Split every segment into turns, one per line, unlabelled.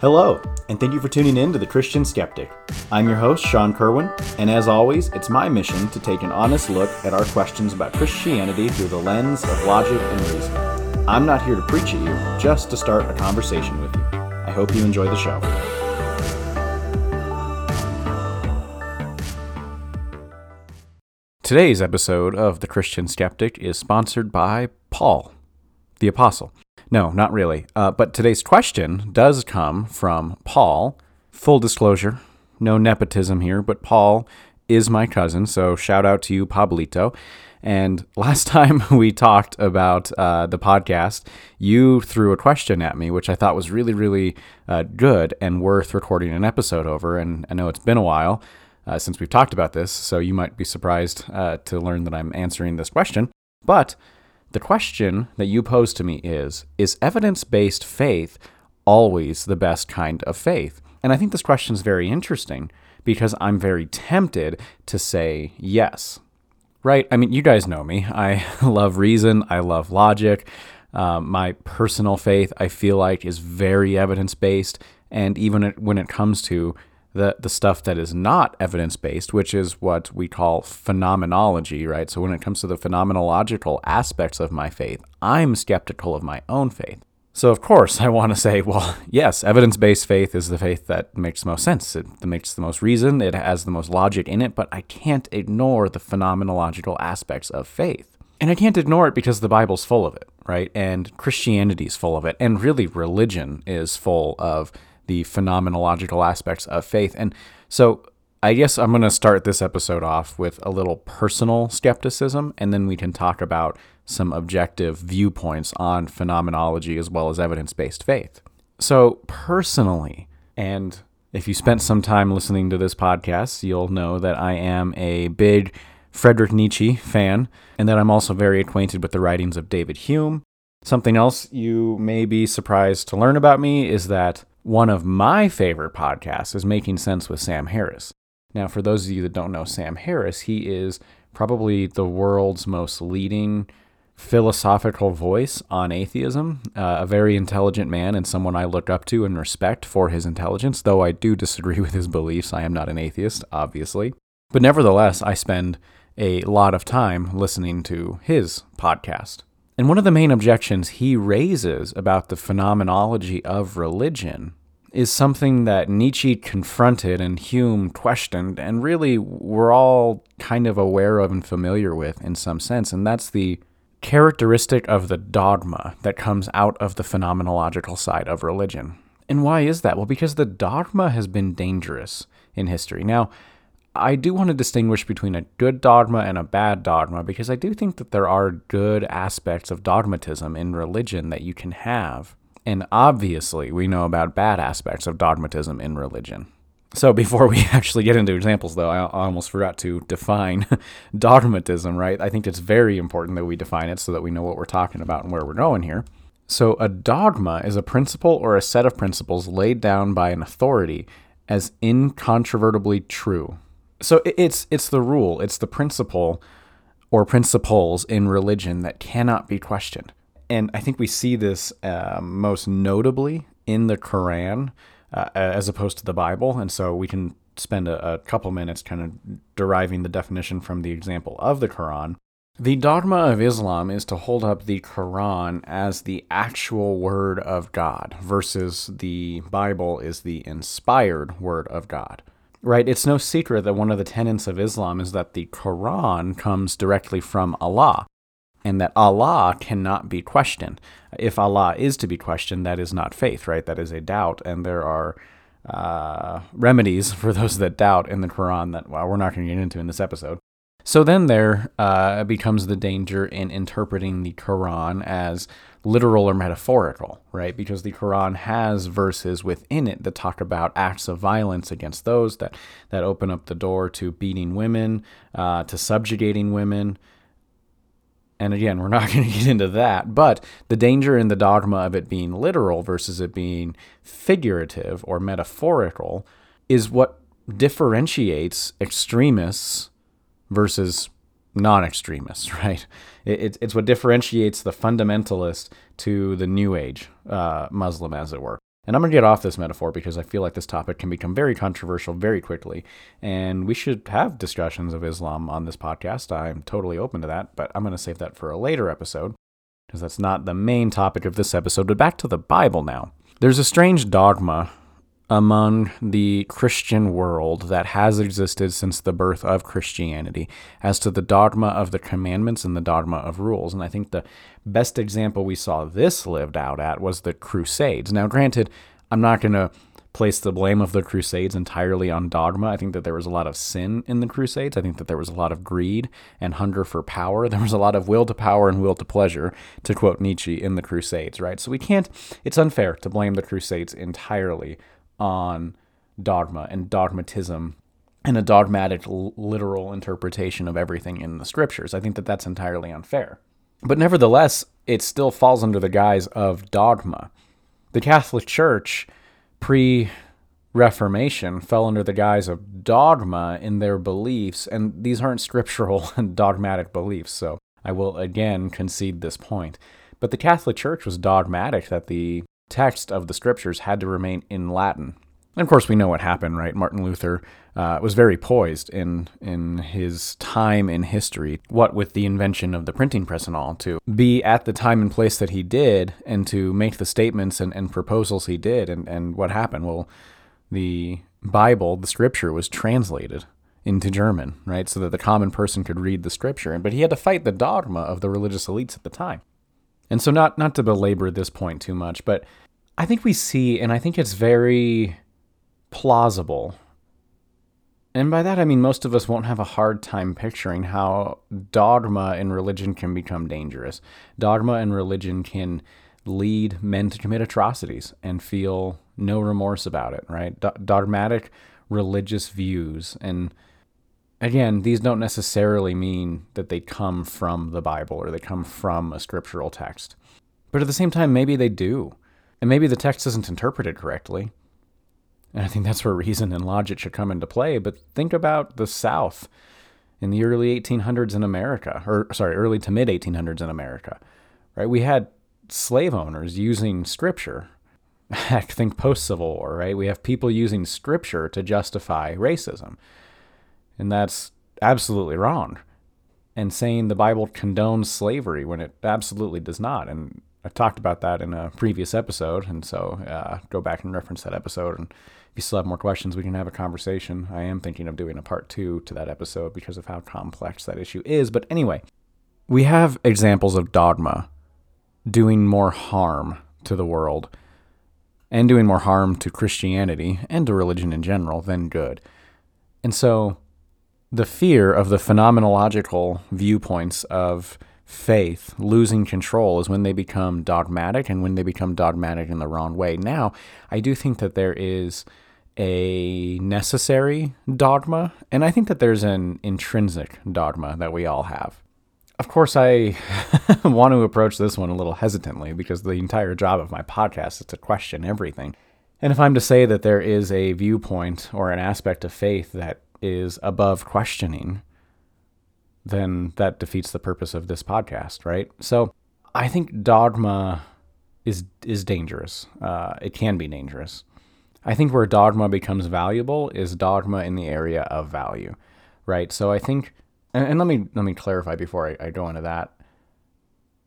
Hello, and thank you for tuning in to The Christian Skeptic. I'm your host, Sean Kerwin, and as always, it's my mission to take an honest look at our questions about Christianity through the lens of logic and reason. I'm not here to preach at you, just to start a conversation with you. I hope you enjoy the show. Today's episode of The Christian Skeptic is sponsored by Paul, the Apostle. No, not really. Uh, but today's question does come from Paul. Full disclosure, no nepotism here, but Paul is my cousin, so shout out to you, Pablito. And last time we talked about uh, the podcast, you threw a question at me, which I thought was really, really uh, good and worth recording an episode over. And I know it's been a while uh, since we've talked about this, so you might be surprised uh, to learn that I'm answering this question. But the question that you pose to me is Is evidence based faith always the best kind of faith? And I think this question is very interesting because I'm very tempted to say yes. Right? I mean, you guys know me. I love reason, I love logic. Um, my personal faith, I feel like, is very evidence based. And even when it comes to the the stuff that is not evidence based, which is what we call phenomenology, right? So when it comes to the phenomenological aspects of my faith, I'm skeptical of my own faith. So of course I want to say, well, yes, evidence based faith is the faith that makes the most sense. It makes the most reason. It has the most logic in it. But I can't ignore the phenomenological aspects of faith. And I can't ignore it because the Bible's full of it, right? And Christianity's full of it. And really, religion is full of the phenomenological aspects of faith. And so I guess I'm going to start this episode off with a little personal skepticism, and then we can talk about some objective viewpoints on phenomenology as well as evidence based faith. So, personally, and if you spent some time listening to this podcast, you'll know that I am a big Friedrich Nietzsche fan, and that I'm also very acquainted with the writings of David Hume. Something else you may be surprised to learn about me is that one of my favorite podcasts is Making Sense with Sam Harris. Now, for those of you that don't know Sam Harris, he is probably the world's most leading philosophical voice on atheism, uh, a very intelligent man and someone I look up to and respect for his intelligence, though I do disagree with his beliefs. I am not an atheist, obviously. But nevertheless, I spend a lot of time listening to his podcast. And one of the main objections he raises about the phenomenology of religion is something that Nietzsche confronted and Hume questioned, and really we're all kind of aware of and familiar with in some sense, and that's the characteristic of the dogma that comes out of the phenomenological side of religion. And why is that? Well, because the dogma has been dangerous in history. Now, I do want to distinguish between a good dogma and a bad dogma because I do think that there are good aspects of dogmatism in religion that you can have. And obviously, we know about bad aspects of dogmatism in religion. So, before we actually get into examples, though, I almost forgot to define dogmatism, right? I think it's very important that we define it so that we know what we're talking about and where we're going here. So, a dogma is a principle or a set of principles laid down by an authority as incontrovertibly true. So, it's, it's the rule, it's the principle or principles in religion that cannot be questioned and I think we see this uh, most notably in the Quran uh, as opposed to the Bible. And so we can spend a, a couple minutes kind of deriving the definition from the example of the Quran. The dogma of Islam is to hold up the Quran as the actual word of God versus the Bible is the inspired word of God. Right? It's no secret that one of the tenets of Islam is that the Quran comes directly from Allah and that Allah cannot be questioned. If Allah is to be questioned, that is not faith, right? That is a doubt, and there are uh, remedies for those that doubt in the Quran that well, we're not going to get into in this episode. So then there uh, becomes the danger in interpreting the Quran as literal or metaphorical, right? Because the Quran has verses within it that talk about acts of violence against those that that open up the door to beating women, uh, to subjugating women, and again, we're not going to get into that, but the danger in the dogma of it being literal versus it being figurative or metaphorical is what differentiates extremists versus non extremists, right? It, it's what differentiates the fundamentalist to the New Age uh, Muslim, as it were. And I'm going to get off this metaphor because I feel like this topic can become very controversial very quickly. And we should have discussions of Islam on this podcast. I'm totally open to that, but I'm going to save that for a later episode because that's not the main topic of this episode. But back to the Bible now. There's a strange dogma among the Christian world that has existed since the birth of Christianity as to the dogma of the commandments and the dogma of rules. And I think the best example we saw this lived out at was the Crusades. Now, granted, I'm not going to place the blame of the Crusades entirely on dogma. I think that there was a lot of sin in the Crusades. I think that there was a lot of greed and hunger for power. There was a lot of will to power and will to pleasure, to quote Nietzsche, in the Crusades, right? So we can't, it's unfair to blame the Crusades entirely on dogma and dogmatism and a dogmatic literal interpretation of everything in the scriptures. I think that that's entirely unfair. But nevertheless, it still falls under the guise of dogma. The Catholic Church, pre Reformation, fell under the guise of dogma in their beliefs, and these aren't scriptural and dogmatic beliefs, so I will again concede this point. But the Catholic Church was dogmatic that the text of the scriptures had to remain in Latin. And of course, we know what happened, right? Martin Luther uh, was very poised in in his time in history. What with the invention of the printing press and all, to be at the time and place that he did, and to make the statements and, and proposals he did, and, and what happened? Well, the Bible, the Scripture, was translated into German, right, so that the common person could read the Scripture. But he had to fight the dogma of the religious elites at the time. And so not not to belabor this point too much, but I think we see and I think it's very plausible. And by that I mean most of us won't have a hard time picturing how dogma and religion can become dangerous. Dogma and religion can lead men to commit atrocities and feel no remorse about it, right? Do- dogmatic religious views and again, these don't necessarily mean that they come from the Bible or they come from a scriptural text. But at the same time, maybe they do. And maybe the text isn't interpreted correctly. And I think that's where reason and logic should come into play. But think about the South in the early 1800s in America, or sorry, early to mid 1800s in America, right? We had slave owners using scripture. Heck, think post Civil War, right? We have people using scripture to justify racism. And that's absolutely wrong. And saying the Bible condones slavery when it absolutely does not. And I talked about that in a previous episode. And so uh, go back and reference that episode. And if you still have more questions, we can have a conversation. I am thinking of doing a part two to that episode because of how complex that issue is. But anyway, we have examples of dogma doing more harm to the world and doing more harm to Christianity and to religion in general than good. And so the fear of the phenomenological viewpoints of faith losing control is when they become dogmatic and when they become dogmatic in the wrong way. Now, I do think that there is a necessary dogma, and I think that there's an intrinsic dogma that we all have. Of course, I want to approach this one a little hesitantly because the entire job of my podcast is to question everything. And if I'm to say that there is a viewpoint or an aspect of faith that is above questioning, then that defeats the purpose of this podcast, right? So I think dogma is is dangerous. Uh, it can be dangerous. I think where dogma becomes valuable is dogma in the area of value, right? So I think, and, and let me let me clarify before I, I go into that.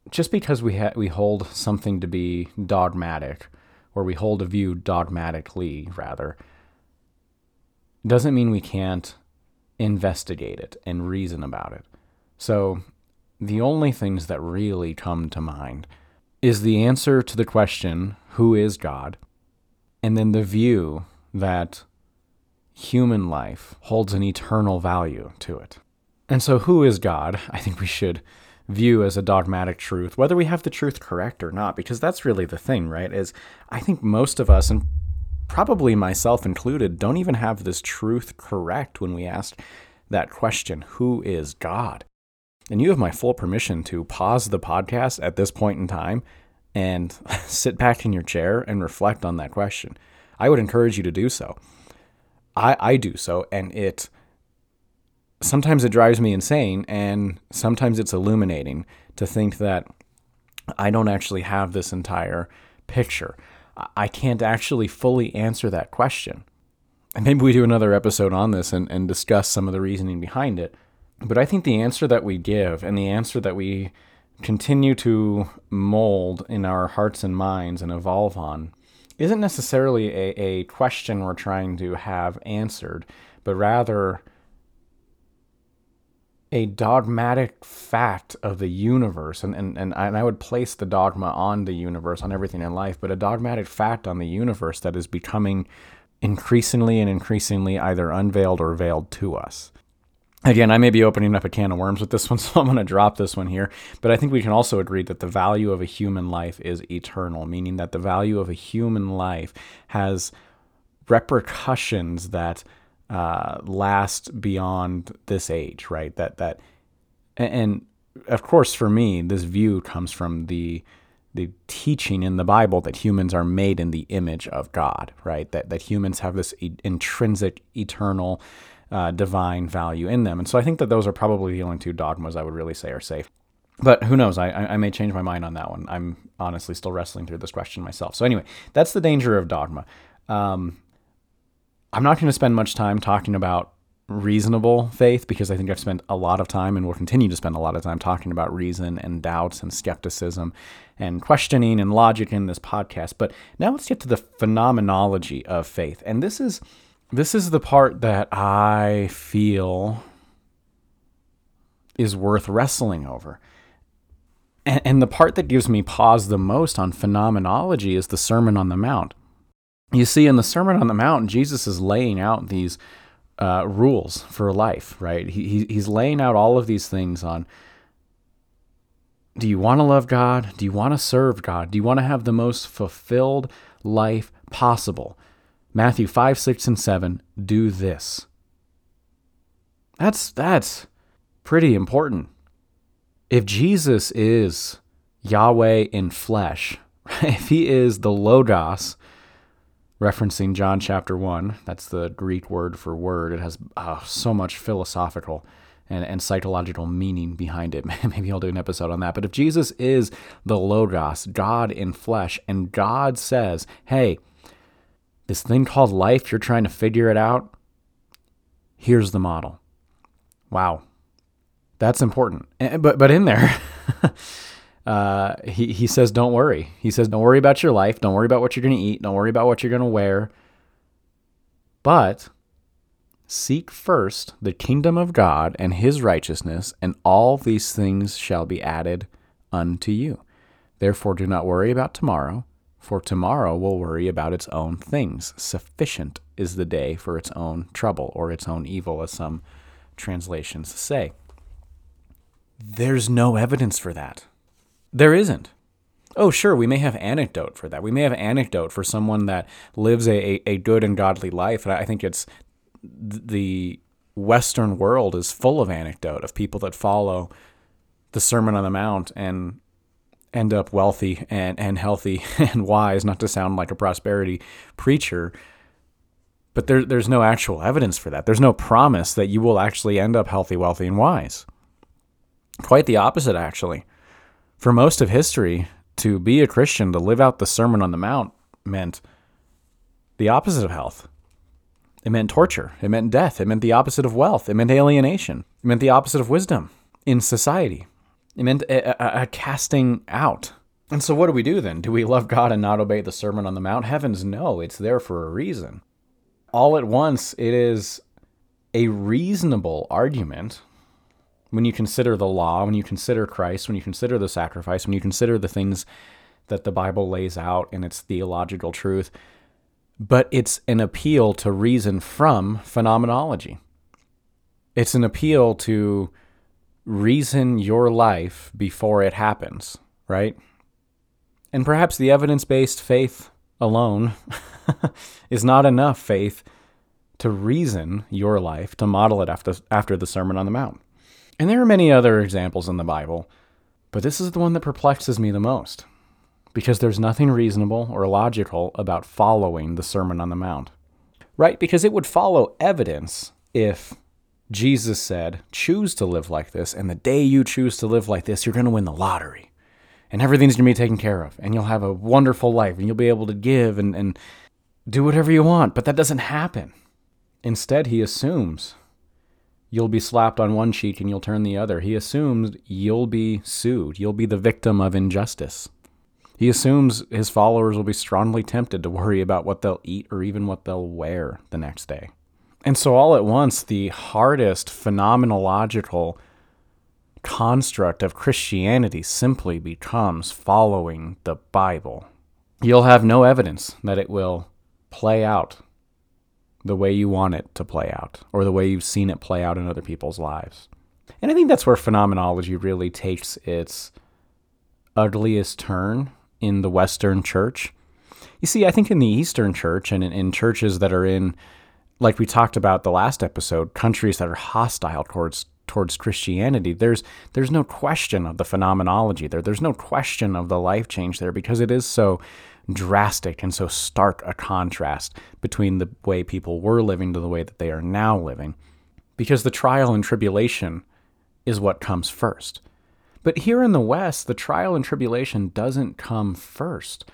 Just because we ha- we hold something to be dogmatic, or we hold a view dogmatically, rather, doesn't mean we can't investigate it and reason about it. So, the only things that really come to mind is the answer to the question, Who is God? and then the view that human life holds an eternal value to it. And so, who is God? I think we should view as a dogmatic truth, whether we have the truth correct or not, because that's really the thing, right? Is I think most of us, and probably myself included, don't even have this truth correct when we ask that question Who is God? And you have my full permission to pause the podcast at this point in time and sit back in your chair and reflect on that question. I would encourage you to do so. I, I do so, and it sometimes it drives me insane, and sometimes it's illuminating to think that I don't actually have this entire picture. I can't actually fully answer that question. And maybe we do another episode on this and, and discuss some of the reasoning behind it. But I think the answer that we give and the answer that we continue to mold in our hearts and minds and evolve on isn't necessarily a, a question we're trying to have answered, but rather a dogmatic fact of the universe, and, and, and, I would place the dogma on the universe, on everything in life, but a dogmatic fact on the universe that is becoming increasingly and increasingly either unveiled or veiled to us. Again, I may be opening up a can of worms with this one, so I'm going to drop this one here. But I think we can also agree that the value of a human life is eternal, meaning that the value of a human life has repercussions that uh, last beyond this age, right? That that, and of course, for me, this view comes from the the teaching in the Bible that humans are made in the image of God, right? That that humans have this e- intrinsic, eternal, uh, divine value in them, and so I think that those are probably the only two dogmas I would really say are safe. But who knows? I, I may change my mind on that one. I'm honestly still wrestling through this question myself. So anyway, that's the danger of dogma. Um, I'm not going to spend much time talking about reasonable faith because I think I've spent a lot of time and will continue to spend a lot of time talking about reason and doubts and skepticism and questioning and logic in this podcast. But now let's get to the phenomenology of faith. And this is this is the part that I feel is worth wrestling over. And, and the part that gives me pause the most on phenomenology is the Sermon on the Mount you see in the Sermon on the Mount, Jesus is laying out these uh, rules for life, right? He, he's laying out all of these things on do you want to love God? Do you want to serve God? Do you want to have the most fulfilled life possible? Matthew 5, 6, and 7 do this. That's, that's pretty important. If Jesus is Yahweh in flesh, if he is the Logos, referencing John chapter 1. That's the Greek word for word. It has uh, so much philosophical and, and psychological meaning behind it. Maybe I'll do an episode on that. But if Jesus is the Logos, God in flesh, and God says, hey, this thing called life, you're trying to figure it out, here's the model. Wow. That's important. But, but in there, uh, he, he says, don't worry. He says, don't worry about your life. Don't worry about what you're going to eat. Don't worry about what you're going to wear. But seek first the kingdom of God and his righteousness, and all these things shall be added unto you. Therefore, do not worry about tomorrow, for tomorrow will worry about its own things. Sufficient is the day for its own trouble, or its own evil, as some translations say. There's no evidence for that. There isn't. Oh, sure, we may have anecdote for that. We may have anecdote for someone that lives a, a, good and godly life. And I think it's the Western world is full of anecdote of people that follow the Sermon on the Mount and end up wealthy and, and healthy and wise, not to sound like a prosperity preacher. But there, there's no actual evidence for that. There's no promise that you will actually end up healthy, wealthy, and wise. Quite the opposite, actually for most of history, to be a Christian, to live out the Sermon on the Mount, meant the opposite of health. It meant torture. It meant death. It meant the opposite of wealth. It meant alienation. It meant the opposite of wisdom in society. It meant a, a, a casting out. And so, what do we do then? Do we love God and not obey the Sermon on the Mount? Heavens, no. It's there for a reason. All at once, it is a reasonable argument when you consider the law, when you consider Christ, when you consider the sacrifice, when you consider the things that the Bible lays out in its theological truth, but it's an appeal to reason from phenomenology. It's an appeal to reason your life before it happens, right? And perhaps the evidence based faith alone is not enough faith to reason your life, to model it after, after the Sermon on the Mount. And there are many other examples in the Bible, but this is the one that perplexes me the most because there's nothing reasonable or logical about following the Sermon on the Mount. Right? Because it would follow evidence if Jesus said, choose to live like this, and the day you choose to live like this, you're going to win the lottery. and everything's going to be taken care of and you'll have a wonderful life and you'll be able to give and, and do whatever you want. But that doesn't happen. Instead, he assumes you'll be slapped on one cheek and you'll turn the other. He assumes you'll be sued, you'll be the victim of injustice. He assumes his followers will be strongly tempted to worry about what they'll eat or even what they'll wear the next day. And so, all at once, the hardest phenomenological construct of Christianity simply becomes following the Bible. You'll have no evidence that it will play out the way you want it to play out or the way you've seen it play out in other people's lives. And I think that's where phenomenology really takes its ugliest turn in the Western church. You see, I think in the Eastern church and in, in churches that are in, like we talked about the last episode, countries that are hostile towards towards Christianity, there's there's no question of the phenomenology there. There's no question of the life change there because it is so drastic and so stark a contrast between the way people were living to the way that they are now living. Because the trial and tribulation is what comes first. But here in the West, the trial and tribulation doesn't come first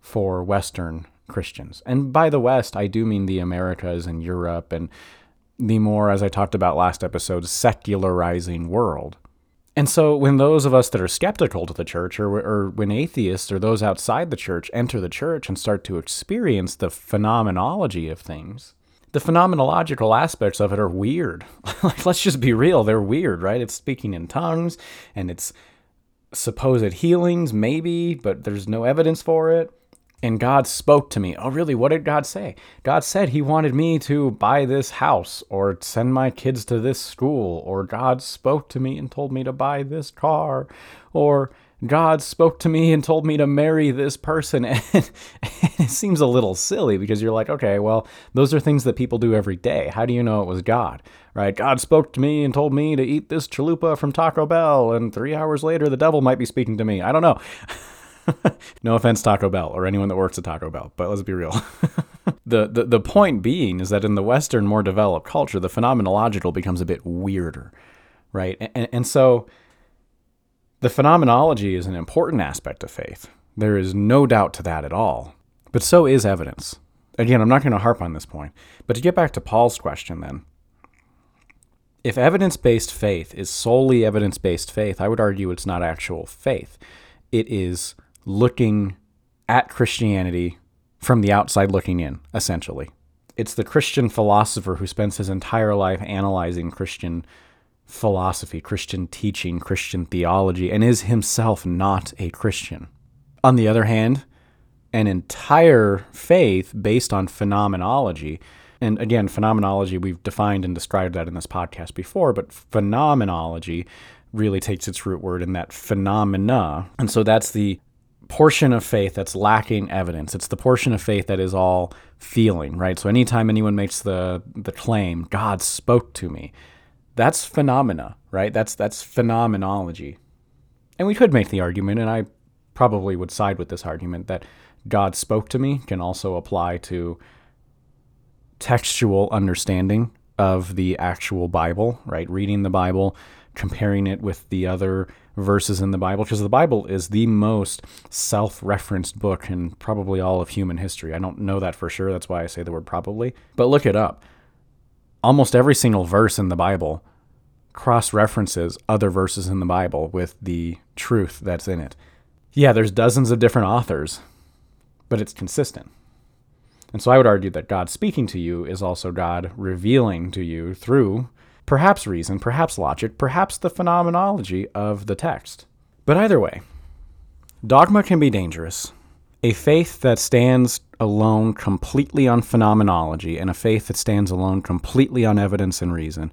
for Western Christians. And by the West, I do mean the Americas and Europe and the more, as I talked about last episode, secularizing world. And so, when those of us that are skeptical to the church, or, or when atheists or those outside the church enter the church and start to experience the phenomenology of things, the phenomenological aspects of it are weird. like, let's just be real, they're weird, right? It's speaking in tongues and it's supposed healings, maybe, but there's no evidence for it and God spoke to me. Oh, really? What did God say? God said He wanted me to buy this house or send my kids to this school, or God spoke to me and told me to buy this car, or God spoke to me and told me to marry this person. And it seems a little silly because you're like, okay, well, those are things that people do every day. How do you know it was God? Right? God spoke to me and told me to eat this chalupa from Taco Bell, and three hours later, the devil might be speaking to me. I don't know. no offense, Taco Bell or anyone that works at Taco Bell, but let's be real. the, the the point being is that in the Western, more developed culture, the phenomenological becomes a bit weirder, right? And, and so the phenomenology is an important aspect of faith. There is no doubt to that at all. But so is evidence. Again, I'm not going to harp on this point. But to get back to Paul's question then, if evidence based faith is solely evidence based faith, I would argue it's not actual faith. It is looking at Christianity from the outside looking in, essentially. It's the Christian philosopher who spends his entire life analyzing Christian philosophy, Christian teaching, Christian theology, and is himself not a Christian. On the other hand, an entire faith based on phenomenology, and again, phenomenology, we've defined and described that in this podcast before, but phenomenology really takes its root word in that phenomena. And so that's the portion of faith that's lacking evidence. It's the portion of faith that is all feeling, right? So anytime anyone makes the the claim, God spoke to me, that's phenomena, right? That's that's phenomenology. And we could make the argument, and I probably would side with this argument, that God spoke to me can also apply to textual understanding of the actual Bible, right? Reading the Bible, comparing it with the other verses in the Bible because the Bible is the most self referenced book in probably all of human history. I don't know that for sure. That's why I say the word probably. But look it up. Almost every single verse in the Bible cross references other verses in the Bible with the truth that's in it. Yeah, there's dozens of different authors, but it's consistent. And so I would argue that God speaking to you is also God revealing to you through perhaps reason, perhaps logic, perhaps the phenomenology of the text. But either way, dogma can be dangerous. A faith that stands alone completely on phenomenology and a faith that stands alone completely on evidence and reason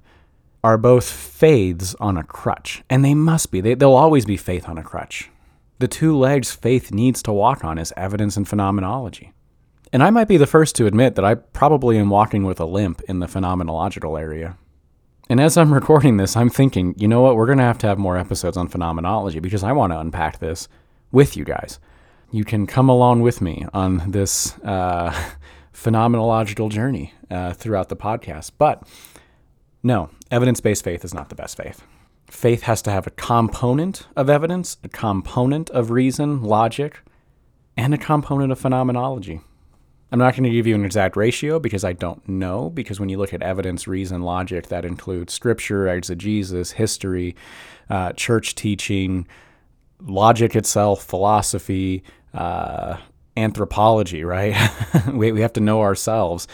are both faiths on a crutch. And they must be. They, will always be faith on a crutch. The two legs faith needs to walk on is evidence and phenomenology. And I might be the first to admit that I probably am walking with a limp in the phenomenological area. And as I'm recording this, I'm thinking, you know what? We're going to have to have more episodes on phenomenology because I want to unpack this with you guys. You can come along with me on this uh, phenomenological journey uh, throughout the podcast. But no, evidence based faith is not the best faith. Faith has to have a component of evidence, a component of reason, logic, and a component of phenomenology. I'm not going to give you an exact ratio because I don't know. Because when you look at evidence, reason, logic, that includes scripture, exegesis, history, uh, church teaching, logic itself, philosophy, uh, anthropology, right? we, we have to know ourselves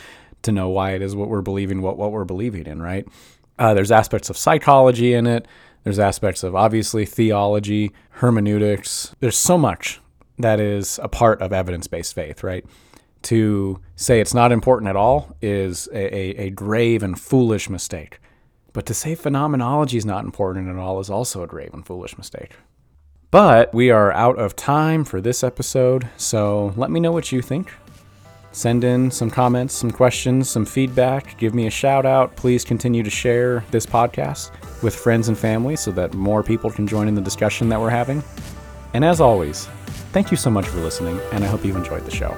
to know why it is what we're believing, what, what we're believing in, right? Uh, there's aspects of psychology in it. There's aspects of obviously theology, hermeneutics. There's so much that is a part of evidence based faith, right? To say it's not important at all is a, a, a, grave and foolish mistake. But to say phenomenology is not important at all is also a grave and foolish mistake. But we are out of time for this episode, so let me know what you think. Send in some comments, some questions, some feedback. Give me a shout out. Please continue to share this podcast with friends and family so that more people can join in the discussion that we're having. And as always, thank you so much for listening, and I hope you've enjoyed the show.